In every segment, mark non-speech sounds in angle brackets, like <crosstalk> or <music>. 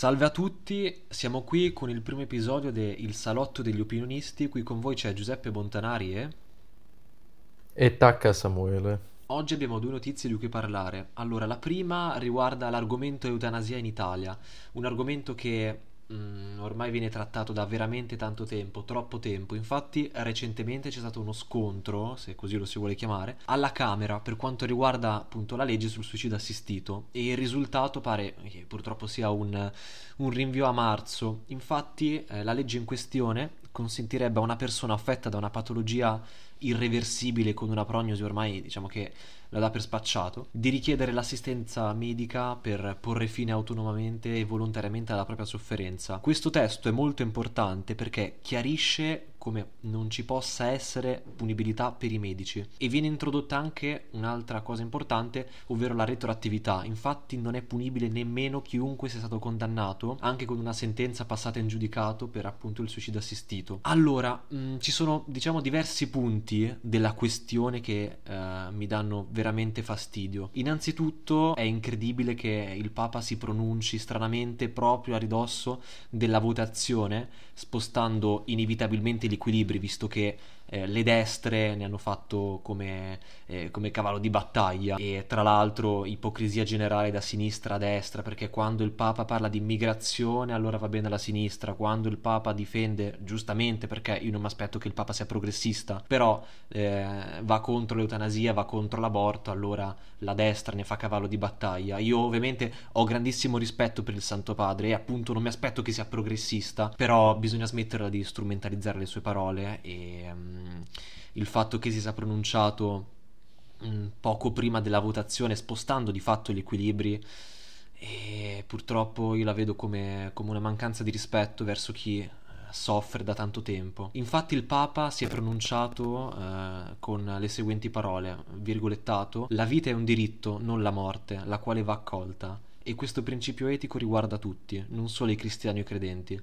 Salve a tutti, siamo qui con il primo episodio de Il Salotto degli Opinionisti, qui con voi c'è Giuseppe Montanari e... E tacca Samuele. Oggi abbiamo due notizie di cui parlare. Allora, la prima riguarda l'argomento eutanasia in Italia, un argomento che mm, ormai viene trattato da veramente tanto tempo, troppo tempo. Infatti, recentemente c'è stato uno scontro, se così lo si vuole chiamare, alla Camera per quanto riguarda appunto la legge sul suicidio assistito e il risultato pare che purtroppo sia un, un rinvio a marzo. Infatti, eh, la legge in questione consentirebbe a una persona affetta da una patologia irreversibile con una prognosi ormai diciamo che la dà per spacciato, di richiedere l'assistenza medica per porre fine autonomamente e volontariamente alla propria sofferenza. Questo testo è molto importante perché chiarisce come non ci possa essere punibilità per i medici e viene introdotta anche un'altra cosa importante, ovvero la retroattività. Infatti non è punibile nemmeno chiunque sia stato condannato, anche con una sentenza passata in giudicato per appunto il suicidio assistito. Allora, mh, mm, ci sono diciamo diversi punti della questione che eh, mi danno veramente fastidio. Innanzitutto è incredibile che il Papa si pronunci stranamente proprio a ridosso della votazione, spostando inevitabilmente gli equilibri, visto che eh, le destre ne hanno fatto come, eh, come, cavallo di battaglia e tra l'altro ipocrisia generale da sinistra a destra perché quando il Papa parla di immigrazione allora va bene la sinistra, quando il Papa difende giustamente perché io non mi aspetto che il Papa sia progressista, però eh, va contro l'eutanasia, va contro l'aborto, allora la destra ne fa cavallo di battaglia. Io ovviamente ho grandissimo rispetto per il Santo Padre e appunto non mi aspetto che sia progressista, però bisogna smetterla di strumentalizzare le sue parole e um, il fatto che si sia pronunciato mh, poco prima della votazione, spostando di fatto gli equilibri. E purtroppo io la vedo come, come una mancanza di rispetto verso chi eh, soffre da tanto tempo. Infatti il Papa si è pronunciato eh, con le seguenti parole, virgolettato, la vita è un diritto, non la morte, la quale va accolta. E questo principio etico riguarda tutti, non solo i cristiani o i credenti.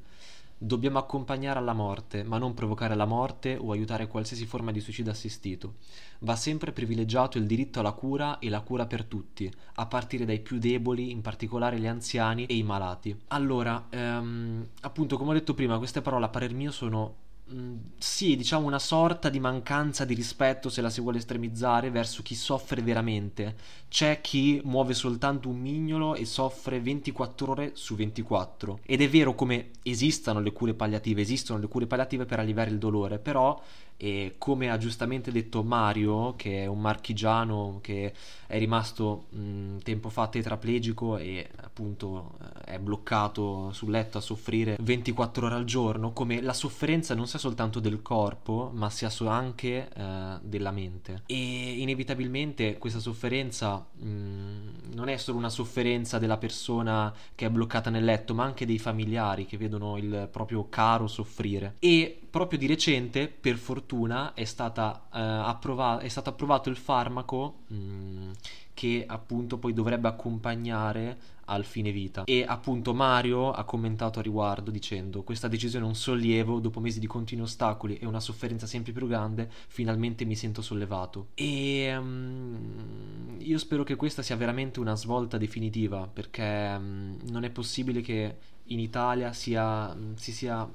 Dobbiamo accompagnare alla morte, ma non provocare la morte o aiutare qualsiasi forma di suicidio assistito. Va sempre privilegiato il diritto alla cura e la cura per tutti, a partire dai più deboli, in particolare gli anziani e i malati. Allora, ehm, appunto, come ho detto prima, queste parole a parer mio sono Mm, sì, diciamo una sorta di mancanza di rispetto, se la si vuole estremizzare, verso chi soffre veramente. C'è chi muove soltanto un mignolo e soffre 24 ore su 24. Ed è vero come esistono le cure palliative, esistono le cure palliative per alleviare il dolore, però e come ha giustamente detto Mario, che è un marchigiano che è rimasto mh, tempo fa tetraplegico e appunto eh, è bloccato sul letto a soffrire 24 ore al giorno, come la sofferenza non sia soltanto del corpo, ma sia anche eh, della mente. E inevitabilmente questa sofferenza mh, non è solo una sofferenza della persona che è bloccata nel letto, ma anche dei familiari che vedono il proprio caro soffrire. E proprio di recente, per fortuna, è, stata, eh, approva- è stato approvato il farmaco mh, mm, che appunto poi dovrebbe accompagnare al fine vita. E appunto Mario ha commentato a riguardo dicendo: Questa decisione è un sollievo, dopo mesi di continui ostacoli e una sofferenza sempre più grande, finalmente mi sento sollevato. E um, io spero che questa sia veramente una svolta definitiva, perché um, non è possibile che in Italia sia, si sia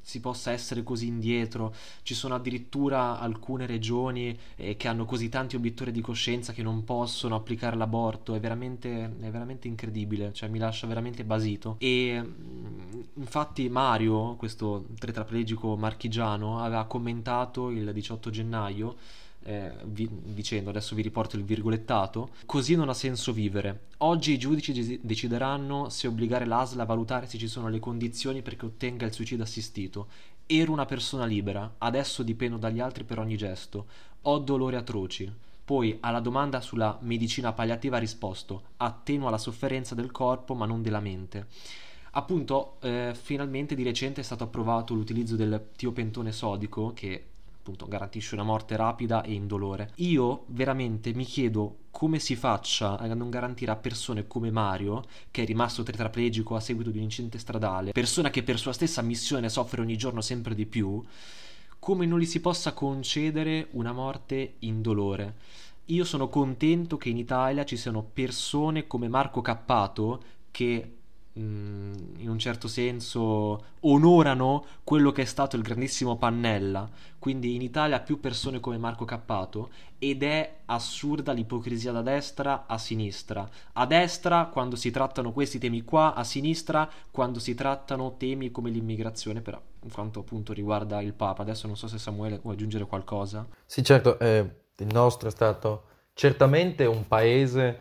si possa essere così indietro. Ci sono addirittura alcune regioni eh, che hanno così tanti obiettori di coscienza che non possono applicare l'aborto. È veramente, è veramente incredibile, cioè mi lascia veramente basito. E mm, infatti Mario, questo tetraplegico marchigiano, aveva commentato il 18 gennaio eh, vi, dicendo, adesso vi riporto il virgolettato, così non ha senso vivere. Oggi i giudici decideranno se obbligare l'ASL a valutare se ci sono le condizioni perché ottenga il suicidio assistito. Ero una persona libera, adesso dipendo dagli altri per ogni gesto. Ho dolori atroci. Poi alla domanda sulla medicina palliativa ha risposto: attenua la sofferenza del corpo ma non della mente. Appunto, eh, finalmente di recente è stato approvato l'utilizzo del tiopentone sodico, che appunto garantisce una morte rapida e indolore. Io veramente mi chiedo come si faccia a non garantire a persone come Mario, che è rimasto tetraplegico a seguito di un incidente stradale, persona che per sua stessa missione soffre ogni giorno sempre di più, come non gli si possa concedere una morte indolore. Io sono contento che in Italia ci siano persone come Marco Cappato che Mm, certo senso onorano quello che è stato il grandissimo Pannella, quindi in Italia più persone come Marco Cappato ed è assurda l'ipocrisia da destra a sinistra. A destra quando si trattano questi temi qua, a sinistra quando si trattano temi come l'immigrazione, però in quanto appunto riguarda il Papa. Adesso non so se Samuele vuole aggiungere qualcosa. Sì, certo, eh, il nostro è stato certamente un paese,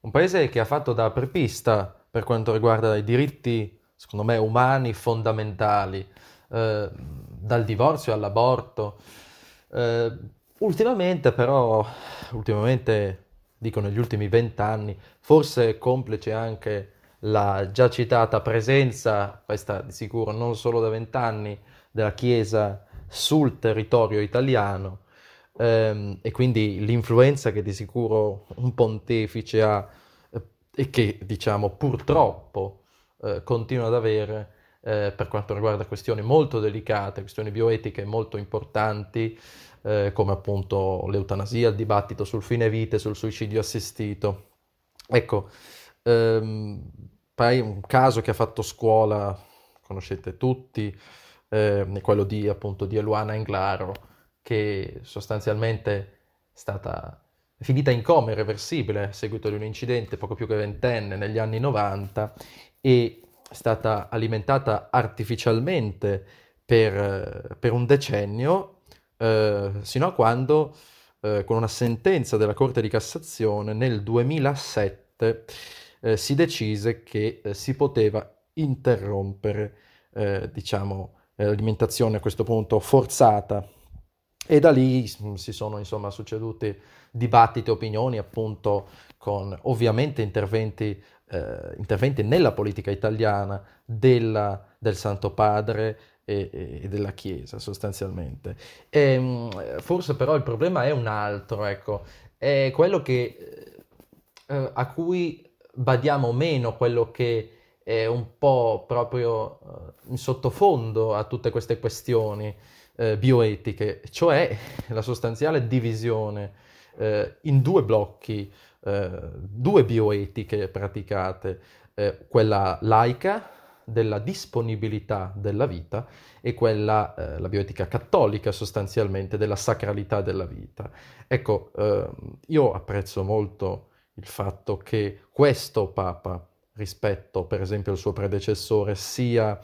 un paese che ha fatto da apripista per quanto riguarda i diritti, secondo me, umani fondamentali, eh, dal divorzio all'aborto. Eh, ultimamente però, ultimamente dico negli ultimi vent'anni, forse complice anche la già citata presenza, questa di sicuro non solo da vent'anni, della Chiesa sul territorio italiano ehm, e quindi l'influenza che di sicuro un pontefice ha e che diciamo purtroppo eh, continua ad avere eh, per quanto riguarda questioni molto delicate, questioni bioetiche molto importanti, eh, come appunto l'eutanasia, il dibattito sul fine vita, sul suicidio assistito. Ecco, ehm, poi un caso che ha fatto scuola, conoscete tutti, eh, è quello di appunto di Eluana Englaro, che sostanzialmente è stata finita in coma irreversibile a seguito di un incidente poco più che ventenne negli anni 90 e è stata alimentata artificialmente per, per un decennio, eh, sino a quando, eh, con una sentenza della Corte di Cassazione nel 2007, eh, si decise che eh, si poteva interrompere, eh, diciamo, l'alimentazione a questo punto forzata e da lì si sono insomma succeduti dibattiti opinioni appunto con ovviamente interventi eh, interventi nella politica italiana della, del Santo Padre e, e, della Chiesa sostanzialmente. E, ehm, forse però il problema è un altro, ecco, è quello che, eh, a cui badiamo meno, quello che è un po' proprio eh, in sottofondo a tutte queste questioni eh, bioetiche, cioè la sostanziale divisione eh, in due blocchi eh, due bioetiche praticate, eh, quella laica della disponibilità della vita e quella, eh, la bioetica cattolica sostanzialmente, della sacralità della vita. Ecco, eh, io apprezzo molto il fatto che questo Papa, rispetto per esempio al suo predecessore, sia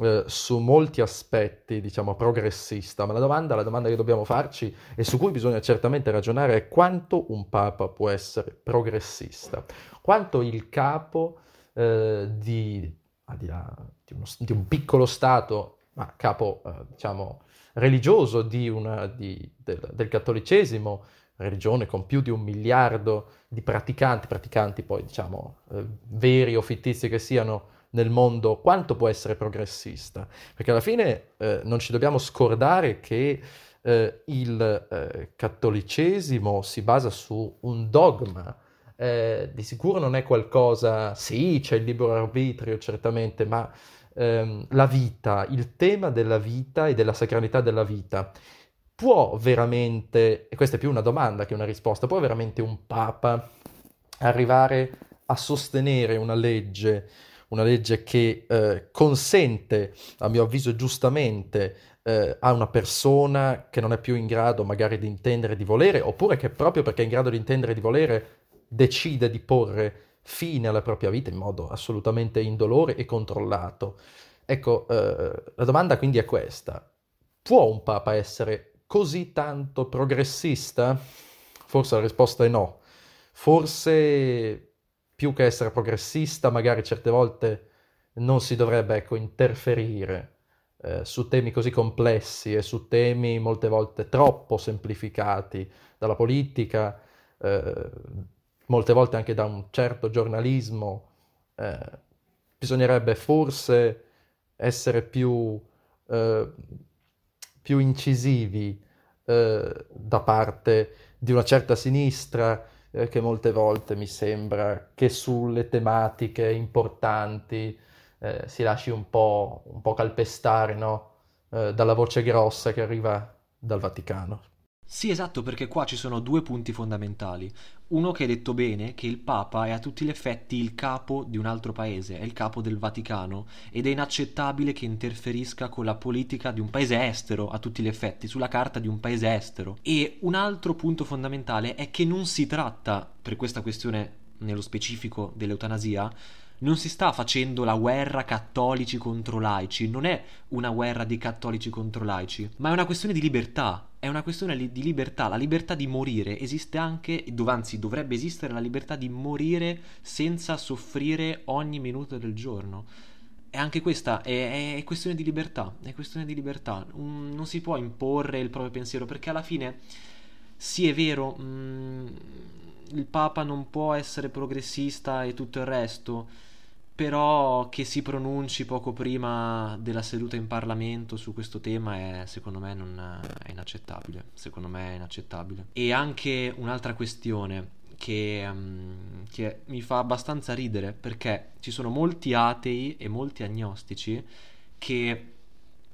eh, su molti aspetti, diciamo, progressista, ma la domanda, la domanda che dobbiamo farci e su cui bisogna certamente ragionare è quanto un papa può essere progressista, quanto il capo eh, di, di, di, uno, di, un piccolo Stato, ma capo, eh, diciamo, religioso una, del, del cattolicesimo, religione con più di un miliardo di praticanti, praticanti poi diciamo eh, veri o fittizi che siano, nel mondo quanto può essere progressista, perché alla fine eh, non ci dobbiamo scordare che eh, il eh, cattolicesimo si basa su un dogma, eh, di sicuro non è qualcosa, sì, c'è il libero arbitrio certamente, ma ehm, la vita, il tema della vita e della sacralità della vita, può veramente, e questa è più una domanda che una risposta, può veramente un papa arrivare a sostenere una legge una legge che eh, consente, a mio avviso giustamente, eh, a una persona che non è più in grado magari di intendere di volere, oppure che proprio perché è in grado di intendere di volere decide di porre fine alla propria vita in modo assolutamente indolore e controllato. Ecco, eh, la domanda quindi è questa. Può un Papa essere così tanto progressista? Forse la risposta è no. Forse più che essere progressista, magari certe volte non si dovrebbe ecco, interferire eh, su temi così complessi e su temi molte volte troppo semplificati dalla politica, eh, molte volte anche da un certo giornalismo. Eh, bisognerebbe forse essere più, eh, più incisivi eh, da parte di una certa sinistra eh, che molte volte mi sembra che sulle tematiche importanti eh, si lasci un po', un po calpestare no? eh, dalla voce grossa che arriva dal Vaticano. Sì, esatto, perché qua ci sono due punti fondamentali. Uno che hai detto bene, che il Papa è a tutti gli effetti il capo di un altro paese, è il capo del Vaticano ed è inaccettabile che interferisca con la politica di un paese estero, a tutti gli effetti, sulla carta di un paese estero. E un altro punto fondamentale è che non si tratta, per questa questione nello specifico dell'eutanasia, non si sta facendo la guerra cattolici contro laici, non è una guerra di cattolici contro laici, ma è una questione di libertà, è una questione di libertà, la libertà di morire esiste anche, anzi dovrebbe esistere la libertà di morire senza soffrire ogni minuto del giorno. E anche questa è, è questione di libertà, è questione di libertà, non si può imporre il proprio pensiero perché alla fine sì è vero, um, il Papa non può essere progressista e tutto il resto, però che si pronunci poco prima della seduta in Parlamento su questo tema è, secondo me, non, è inaccettabile. Secondo me è inaccettabile. E anche un'altra questione che, um, che mi fa abbastanza ridere perché ci sono molti atei e molti agnostici che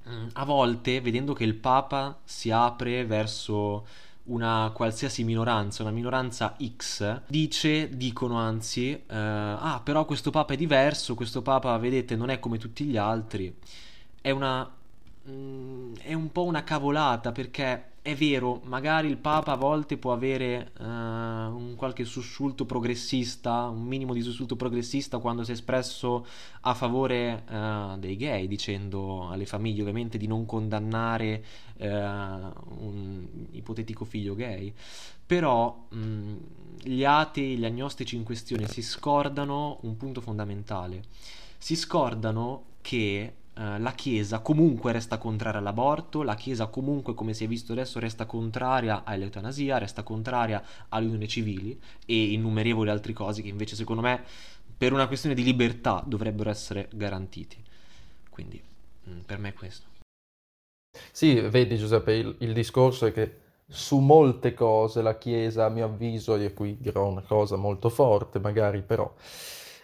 um, a volte, vedendo che il Papa si apre verso una qualsiasi minoranza, una minoranza X, dice, dicono anzi, eh, ah però questo papa è diverso, questo papa, vedete, non è come tutti gli altri. È una... Mm, è un po' una cavolata perché è vero, magari il Papa a volte può avere uh, un qualche sussulto progressista, un minimo di sussulto progressista quando si è espresso a favore uh, dei gay, dicendo alle famiglie ovviamente di non condannare uh, un ipotetico figlio gay. Però mh, gli atei, gli agnostici in questione si scordano un punto fondamentale. Si scordano che eh, la Chiesa comunque resta contraria all'aborto, la Chiesa comunque, come si è visto adesso, resta contraria all'eutanasia, resta contraria alle unioni civili e innumerevoli altre cose che invece secondo me per una questione di libertà dovrebbero essere garantiti. Quindi mm, per me è questo. Sì, vedi Giuseppe, il, il discorso è che su molte cose la Chiesa, a mio avviso, e qui dirò una cosa molto forte magari, però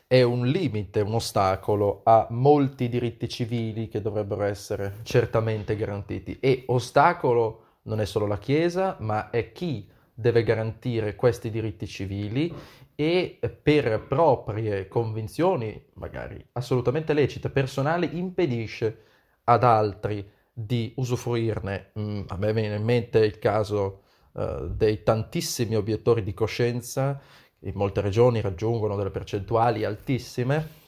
è un limite, un ostacolo a molti diritti civili che dovrebbero essere certamente garantiti. E ostacolo non è solo la Chiesa, ma è chi deve garantire questi diritti civili e per proprie convinzioni, magari assolutamente lecite, personali, impedisce ad altri di usufruirne. Mm, a me viene in mente il caso uh, dei tantissimi obiettori di coscienza in molte regioni raggiungono delle percentuali altissime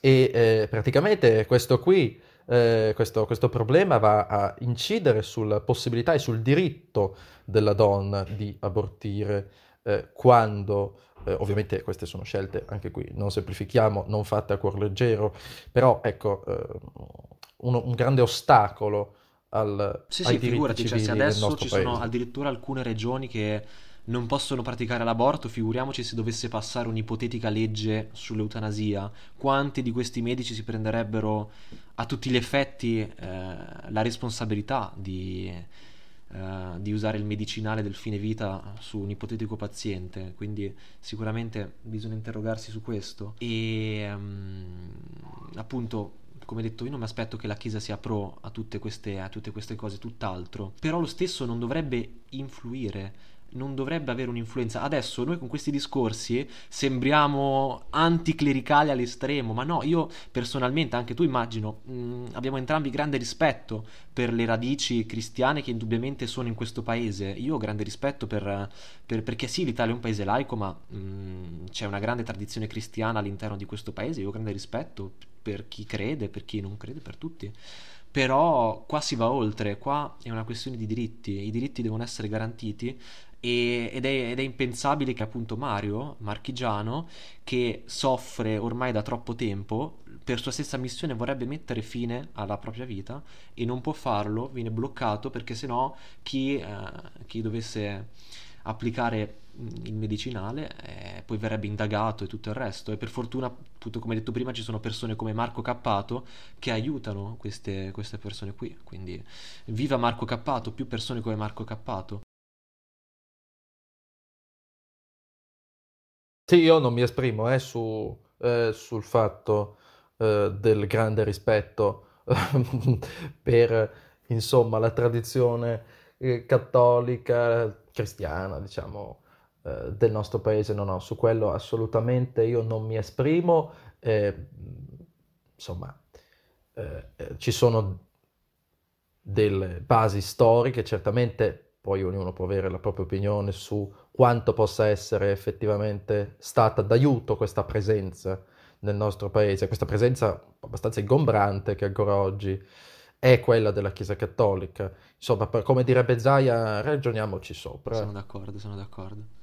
e eh, praticamente questo qui, eh, questo, questo, problema va a incidere sulla possibilità e sul diritto della donna di abortire eh, quando, eh, ovviamente queste sono scelte, anche qui non semplifichiamo, non fatte a cuor leggero, però ecco, eh, uno, un grande ostacolo al, sì, ai sì, diritti figurati, cioè, se adesso ci paese. sono addirittura alcune regioni che non possono praticare l'aborto, figuriamoci se dovesse passare un'ipotetica legge sull'eutanasia, quanti di questi medici si prenderebbero a tutti gli effetti eh, la responsabilità di, eh, di, usare il medicinale del fine vita su un ipotetico paziente, quindi sicuramente bisogna interrogarsi su questo. E um, appunto come detto io non mi aspetto che la Chiesa sia pro a tutte queste, a tutte queste cose, tutt'altro, però lo stesso non dovrebbe influire non dovrebbe avere un'influenza. Adesso noi con questi discorsi sembriamo anticlericali all'estremo, ma no, io personalmente, anche tu immagino, mh, mm, abbiamo entrambi grande rispetto per le radici cristiane che indubbiamente sono in questo paese. Io ho grande rispetto per, per perché sì, l'Italia è un paese laico, ma mh, mm, c'è una grande tradizione cristiana all'interno di questo paese. Io ho grande rispetto per chi crede, per chi non crede, per tutti. Però qua si va oltre, qua è una questione di diritti, i diritti devono essere garantiti e, ed, è, ed, è, impensabile che appunto Mario, marchigiano, che soffre ormai da troppo tempo, per sua stessa missione vorrebbe mettere fine alla propria vita e non può farlo, viene bloccato perché sennò chi, eh, chi dovesse applicare il medicinale eh, poi verrebbe indagato e tutto il resto. E per fortuna appunto come detto prima ci sono persone come Marco Cappato che aiutano queste, queste persone qui. Quindi viva Marco Cappato più persone come Marco Cappato Sì, io non mi esprimo eh, su, eh, sul fatto eh, del grande rispetto <laughs> per insomma, la tradizione eh, cattolica, cristiana, diciamo, eh, del nostro paese. No, no, su quello assolutamente io non mi esprimo. Eh, insomma, ci sono delle basi storiche, certamente poi ognuno può avere la propria opinione su quanto possa essere effettivamente stata d'aiuto questa presenza nel nostro paese, questa presenza abbastanza ingombrante che ancora oggi è quella della Chiesa Cattolica. Insomma, per, come direbbe Zaia, ragioniamoci sopra. Sono d'accordo, sono d'accordo.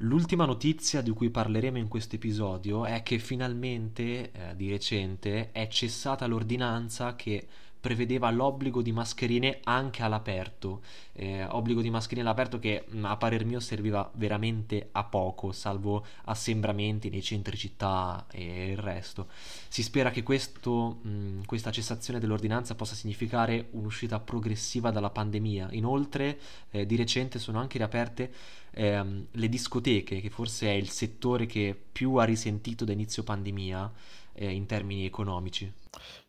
L'ultima notizia di cui parleremo in questo episodio è che finalmente, eh, di recente, è cessata l'ordinanza che prevedeva l'obbligo di mascherine anche all'aperto, eh, obbligo di mascherine all'aperto che a parer mio serviva veramente a poco, salvo assembramenti nei centri città e il resto. Si spera che questo, mh, questa cessazione dell'ordinanza possa significare un'uscita progressiva dalla pandemia. Inoltre, eh, di recente sono anche riaperte ehm, le discoteche, che forse è il settore che più ha risentito da inizio pandemia eh, in termini economici.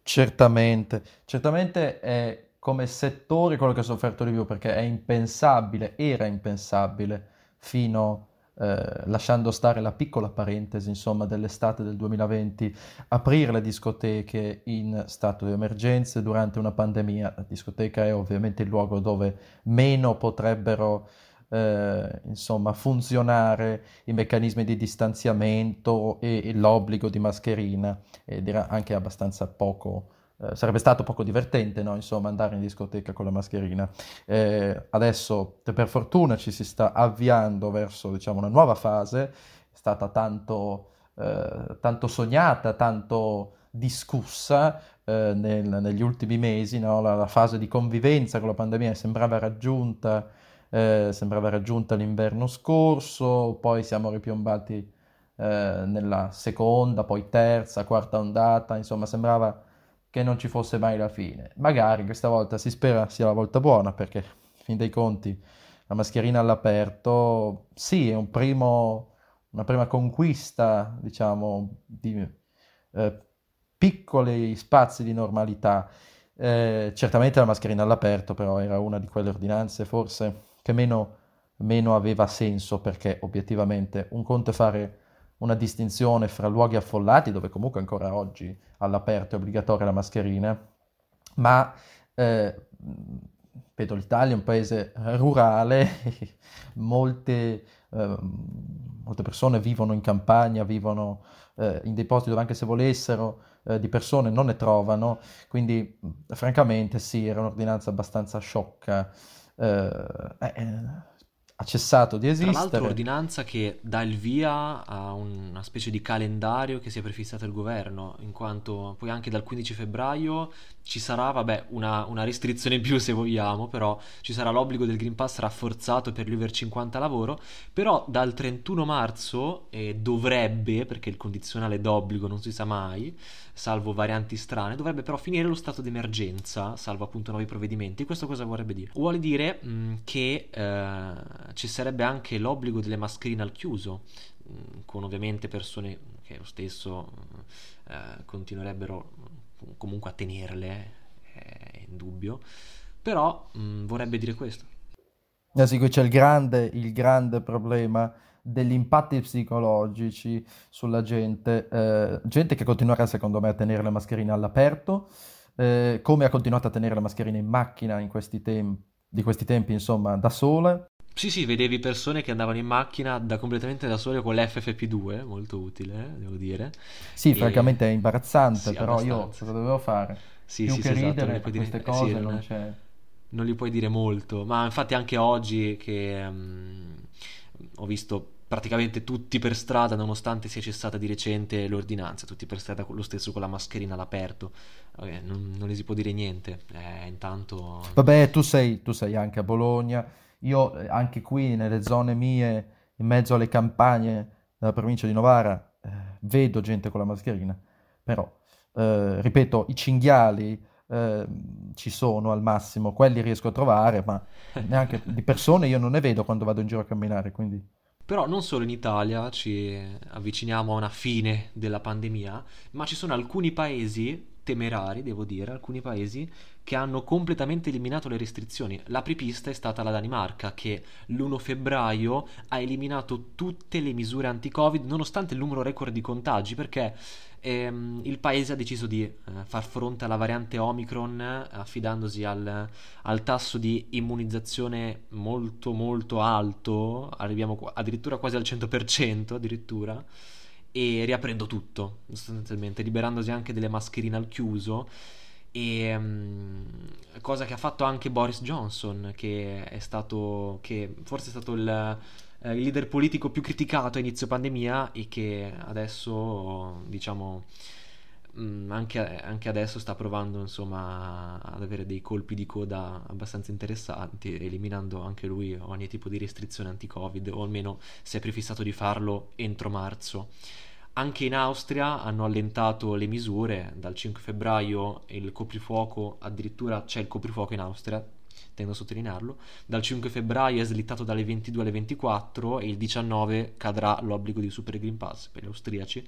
Certamente, certamente è come settore quello che ha sofferto di più perché è impensabile, era impensabile fino eh, lasciando stare la piccola parentesi, insomma, dell'estate del 2020, aprire le discoteche in stato di emergenza durante una pandemia. La discoteca è ovviamente il luogo dove meno potrebbero eh, insomma, funzionare i meccanismi di distanziamento e, e l'obbligo di mascherina ed era anche abbastanza poco eh, sarebbe stato poco divertente no? Insomma, andare in discoteca con la mascherina. Eh, adesso, per fortuna, ci si sta avviando verso diciamo, una nuova fase, è stata tanto, eh, tanto sognata, tanto discussa eh, nel, negli ultimi mesi, no? la, la, fase di convivenza con la pandemia sembrava raggiunta eh, sembrava raggiunta l'inverno scorso, poi siamo ripiombati eh, nella seconda, poi terza, quarta ondata, insomma sembrava che non ci fosse mai la fine. Magari questa volta si spera sia la volta buona perché, fin dei conti, la mascherina all'aperto, sì, è un primo, una prima conquista, diciamo, di eh, piccoli spazi di normalità. Eh, certamente la mascherina all'aperto, però era una di quelle ordinanze forse che meno, meno aveva senso perché obiettivamente un conto è fare una distinzione fra luoghi affollati, dove comunque ancora oggi all'aperto è obbligatoria la mascherina, ma eh, vedo l'Italia è un paese rurale, <laughs> molte, eh, molte, persone vivono in campagna, vivono eh, in dei posti dove anche se volessero eh, di persone non ne trovano, quindi francamente sì, era un'ordinanza abbastanza sciocca. Eh, eh, ha cessato di esistere. Tra l'altro ordinanza che dà il via a una specie di calendario che si è prefissato il governo, in quanto poi anche dal 15 febbraio ci sarà, vabbè, una, una, restrizione in più se vogliamo, però ci sarà l'obbligo del Green Pass rafforzato per gli over 50 lavoro, però dal 31 marzo eh, dovrebbe, perché il condizionale d'obbligo non si sa mai, salvo varianti strane, dovrebbe però finire lo stato d'emergenza, salvo appunto nuovi provvedimenti. Questo cosa vorrebbe dire? Vuole dire mh, mm, che eh, ci sarebbe anche l'obbligo delle mascherine al chiuso, mh, mm, con ovviamente persone che lo stesso eh, continuerebbero comunque a tenerle, è indubbio, però mh, mm, vorrebbe dire questo. Eh sì, qui c'è il grande, il grande problema degli impatti psicologici sulla gente, eh, gente che continuerà secondo me a tenere la mascherina all'aperto, eh, come ha continuato a tenere la mascherina in macchina in questi tempi, di questi tempi, insomma, da sola. Sì, sì, vedevi persone che andavano in macchina da completamente da sole con l'FFP2, molto utile, devo dire. Sì, e... francamente è imbarazzante, sì, però abbastanza. io cosa dovevo fare? Sì, Più sì, che sì, esatto, ridere esatto, queste dire... cose sì, non c'è... Non li puoi dire molto, ma infatti anche oggi che um, ho visto praticamente tutti per strada, nonostante sia cessata di recente l'ordinanza, tutti per strada lo stesso con la mascherina all'aperto. Okay, non, non, gli si può dire niente. Eh, intanto. Vabbè, tu sei, tu sei anche a Bologna io eh, anche qui nelle zone mie, in mezzo alle campagne della provincia di Novara, eh, vedo gente con la mascherina, però, eh, ripeto, i cinghiali eh, ci sono al massimo, quelli riesco a trovare, ma neanche di persone io non ne vedo quando vado in giro a camminare, quindi... Però non solo in Italia ci avviciniamo a una fine della pandemia, ma ci sono alcuni paesi temerari, devo dire, alcuni paesi che hanno completamente eliminato le restrizioni. L'apripista è stata la Danimarca che l'1 febbraio ha eliminato tutte le misure anti-Covid nonostante il numero record di contagi perché ehm, il paese ha deciso di eh, far fronte alla variante Omicron affidandosi al, al, tasso di immunizzazione molto molto alto, arriviamo addirittura quasi al 100% addirittura e riaprendo tutto sostanzialmente, liberandosi anche delle mascherine al chiuso e um, cosa che ha fatto anche Boris Johnson, che è stato, che forse è stato il, eh, il leader politico più criticato a inizio pandemia e che adesso, diciamo, mm, anche, anche, adesso sta provando insomma ad avere dei colpi di coda abbastanza interessanti, eliminando anche lui ogni tipo di restrizione anti-Covid, o almeno si è prefissato di farlo entro marzo. Anche in Austria hanno allentato le misure, dal 5 febbraio il coprifuoco, addirittura c'è il coprifuoco in Austria, tengo a sottolinearlo, dal 5 febbraio è slittato dalle 22 alle 24 e il 19 cadrà l'obbligo di Super Green Pass per gli austriaci,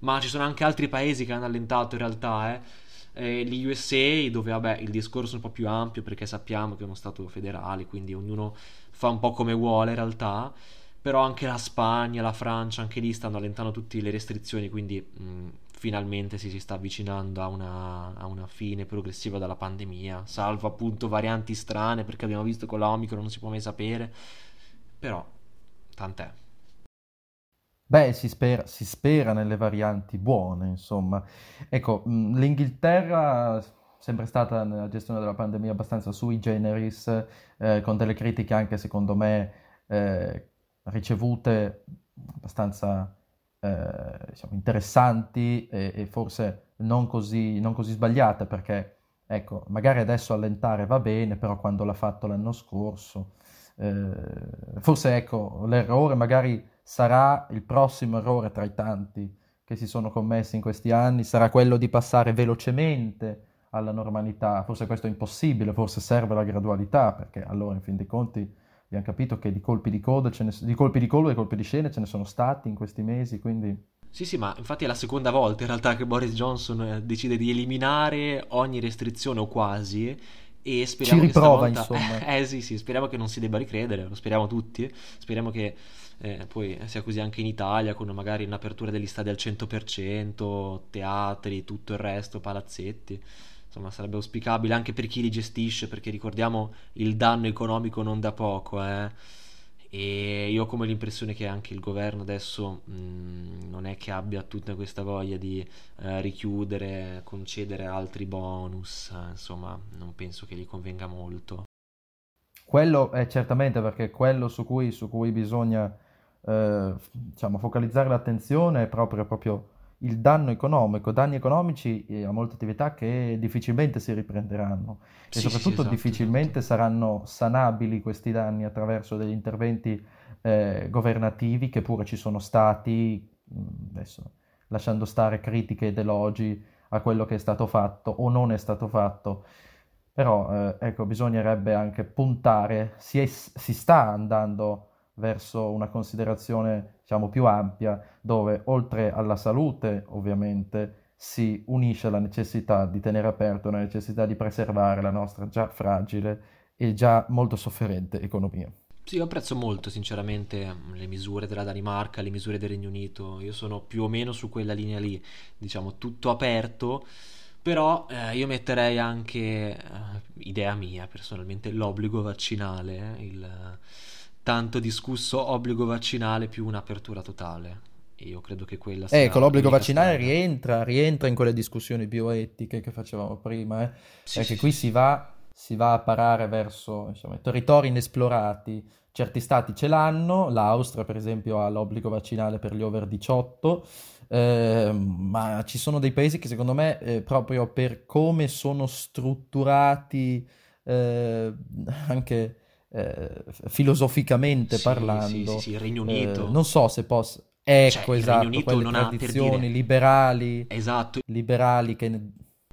ma ci sono anche altri paesi che hanno allentato in realtà, eh. Eh, gli USA dove vabbè il discorso è un po' più ampio perché sappiamo che è uno stato federale quindi ognuno fa un po' come vuole in realtà però anche la Spagna, la Francia, anche lì stanno allentando tutte le restrizioni, quindi mh, finalmente si, si, sta avvicinando a una, a una, fine progressiva della pandemia, salvo appunto varianti strane, perché abbiamo visto con la Omicron non si può mai sapere, però tant'è. Beh, si spera, si spera nelle varianti buone, insomma. Ecco, l'Inghilterra è sempre stata nella gestione della pandemia abbastanza sui generis, eh, con delle critiche anche secondo me eh, ricevute abbastanza eh, diciamo, interessanti e, e forse non così, non così, sbagliate perché ecco, magari adesso allentare va bene, però quando l'ha fatto l'anno scorso, eh, forse ecco, l'errore magari sarà il prossimo errore tra i tanti che si sono commessi in questi anni, sarà quello di passare velocemente alla normalità, forse questo è impossibile, forse serve la gradualità, perché allora in fin dei conti abbiamo capito che di colpi di coda, ne, di colpi di collo e colpi di scena ce ne sono stati in questi mesi, quindi... Sì, sì, ma infatti è la seconda volta in realtà che Boris Johnson eh, decide di eliminare ogni restrizione o quasi e speriamo Ci riprova, che stavolta... insomma. <laughs> eh sì, sì, speriamo che non si debba ricredere, lo speriamo tutti, speriamo che eh, poi sia così anche in Italia con magari un'apertura degli stadi al 100%, teatri, tutto il resto, palazzetti insomma sarebbe auspicabile anche per chi li gestisce perché ricordiamo il danno economico non da poco eh. e io ho come l'impressione che anche il governo adesso mh, mm, non è che abbia tutta questa voglia di eh, richiudere concedere altri bonus eh, insomma non penso che gli convenga molto quello è certamente perché quello su cui, su cui bisogna eh, diciamo, focalizzare l'attenzione è proprio, proprio il danno economico, danni economici a molte attività che difficilmente si riprenderanno e sì, soprattutto sì, esatto, difficilmente esatto. saranno sanabili questi danni attraverso degli interventi eh, governativi che pure ci sono stati, adesso lasciando stare critiche ed elogi a quello che è stato fatto o non è stato fatto. Però eh, ecco, bisognerebbe anche puntare, si, è, si sta andando verso una considerazione diciamo, più ampia, dove oltre alla salute ovviamente si unisce la necessità di tenere aperto, la necessità di preservare la nostra già fragile e già molto sofferente economia. Sì, io apprezzo molto sinceramente le misure della Danimarca, le misure del Regno Unito, io sono più o meno su quella linea lì, diciamo tutto aperto, però eh, io metterei anche, eh, idea mia personalmente, l'obbligo vaccinale, il tanto discusso obbligo vaccinale più un'apertura totale. E io credo che quella sia... Ecco, l'obbligo vaccinale rientra, rientra, in quelle discussioni bioetiche che facevamo prima, eh? sì, perché sì, qui sì. Si, va, si, va, a parare verso insomma, territori inesplorati. Certi stati ce l'hanno, l'Austria per esempio ha l'obbligo vaccinale per gli over 18, eh, ma ci sono dei paesi che secondo me eh, proprio per come sono strutturati eh, anche eh, filosoficamente sì, parlando. Sì, sì, il Regno Unito. Eh, non so se posso... Ecco, cioè, esatto, quelle tradizioni dire... liberali, esatto. liberali che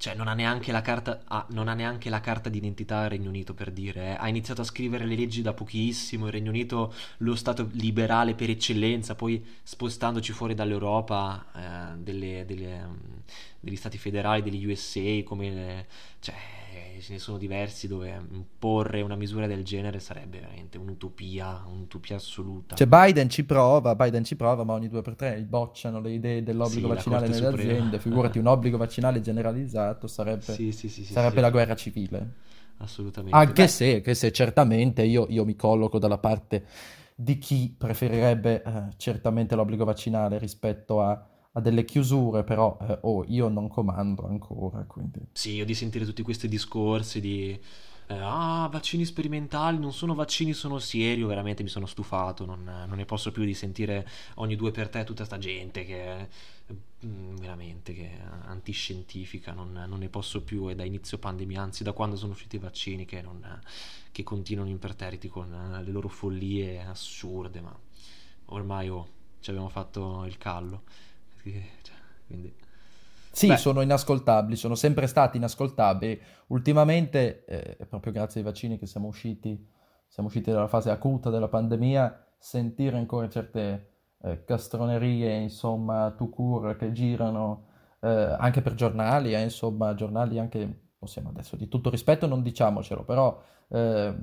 cioè, non ha neanche la carta, ah, non ha neanche la carta d'identità il Regno Unito per dire. eh. Ha iniziato a scrivere le leggi da pochissimo. Il Regno Unito, lo stato liberale per eccellenza, poi spostandoci fuori dall'Europa, eh, delle- delle, mm, degli stati federali, degli USA, come le- cioè, ce ne sono diversi dove imporre una misura del genere sarebbe veramente un'utopia, un'utopia assoluta. Cioè Biden ci prova, Biden ci prova, ma ogni due per tre bocciano le idee dell'obbligo Sì, vaccinale nelle Suprema. aziende. Figurati, un obbligo vaccinale generalizzato sarebbe, Sì, sì, sarebbe la guerra civile. assolutamente. Anche se, se certamente io, io mi colloco dalla parte di chi preferirebbe eh, certamente l'obbligo vaccinale rispetto a, a delle chiusure, però eh, oh, io non comando ancora, quindi... Sì, io di sentire tutti questi discorsi di eh, ah, vaccini sperimentali, non sono vaccini, sono serio, veramente mi sono stufato, non, non ne posso più di sentire ogni due per te tutta sta gente che è mm, veramente che antiscientifica, non, non ne posso più, è da inizio pandemia, anzi da quando sono usciti i vaccini che, non, che continuano imperterriti con eh, le loro follie assurde, ma ormai oh, ci abbiamo fatto il callo, quindi... Sì, Beh, sono inascoltabili, sono sempre stati inascoltabili. Ultimamente, eh, proprio grazie ai vaccini che siamo usciti, siamo usciti dalla fase acuta della pandemia, sentire ancora certe eh, castronerie, insomma, tout court che girano eh, anche per giornali, eh, insomma, giornali anche, possiamo adesso di tutto rispetto non diciamocelo, però eh,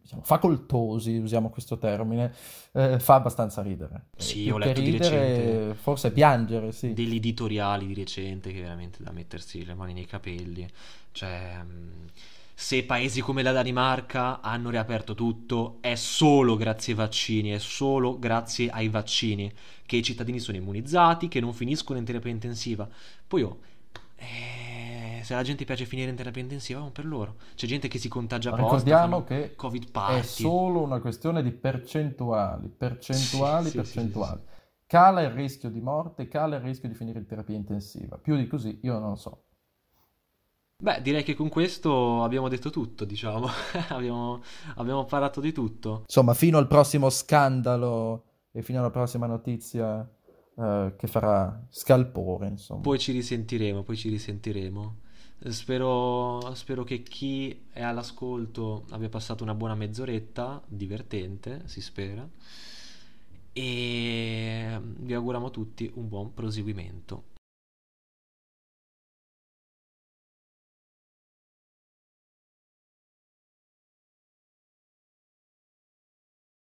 diciamo, facoltosi, usiamo questo termine, eh, fa abbastanza ridere. Sì, più ho letto di recente ridere, forse piangere, sì. degli editoriali di recente che veramente da mettersi le mani nei capelli. Cioè, mh, se paesi come la Danimarca hanno riaperto tutto, è solo grazie ai vaccini, è solo grazie ai vaccini che i cittadini sono immunizzati, che non finiscono in terapia intensiva. Poi, oh, eh, se alla gente piace finire in terapia intensiva, va per loro. C'è gente che si contagia apposta, ricordiamo che Covid è party. solo una questione di percentuali, percentuali, sì, sì, sì, sì. percentuali. Cala il rischio di morte, cala il rischio di finire in terapia intensiva. Più di così io non so. Beh, direi che con questo abbiamo detto tutto, diciamo. <laughs> Abbiamo, abbiamo parlato di tutto. Insomma, fino al prossimo scandalo e fino alla prossima notizia eh, che farà scalpore, insomma. Poi ci risentiremo, poi ci risentiremo. Spero, spero che chi è all'ascolto abbia passato una buona mezz'oretta, divertente, si spera. E vi auguriamo tutti un buon proseguimento.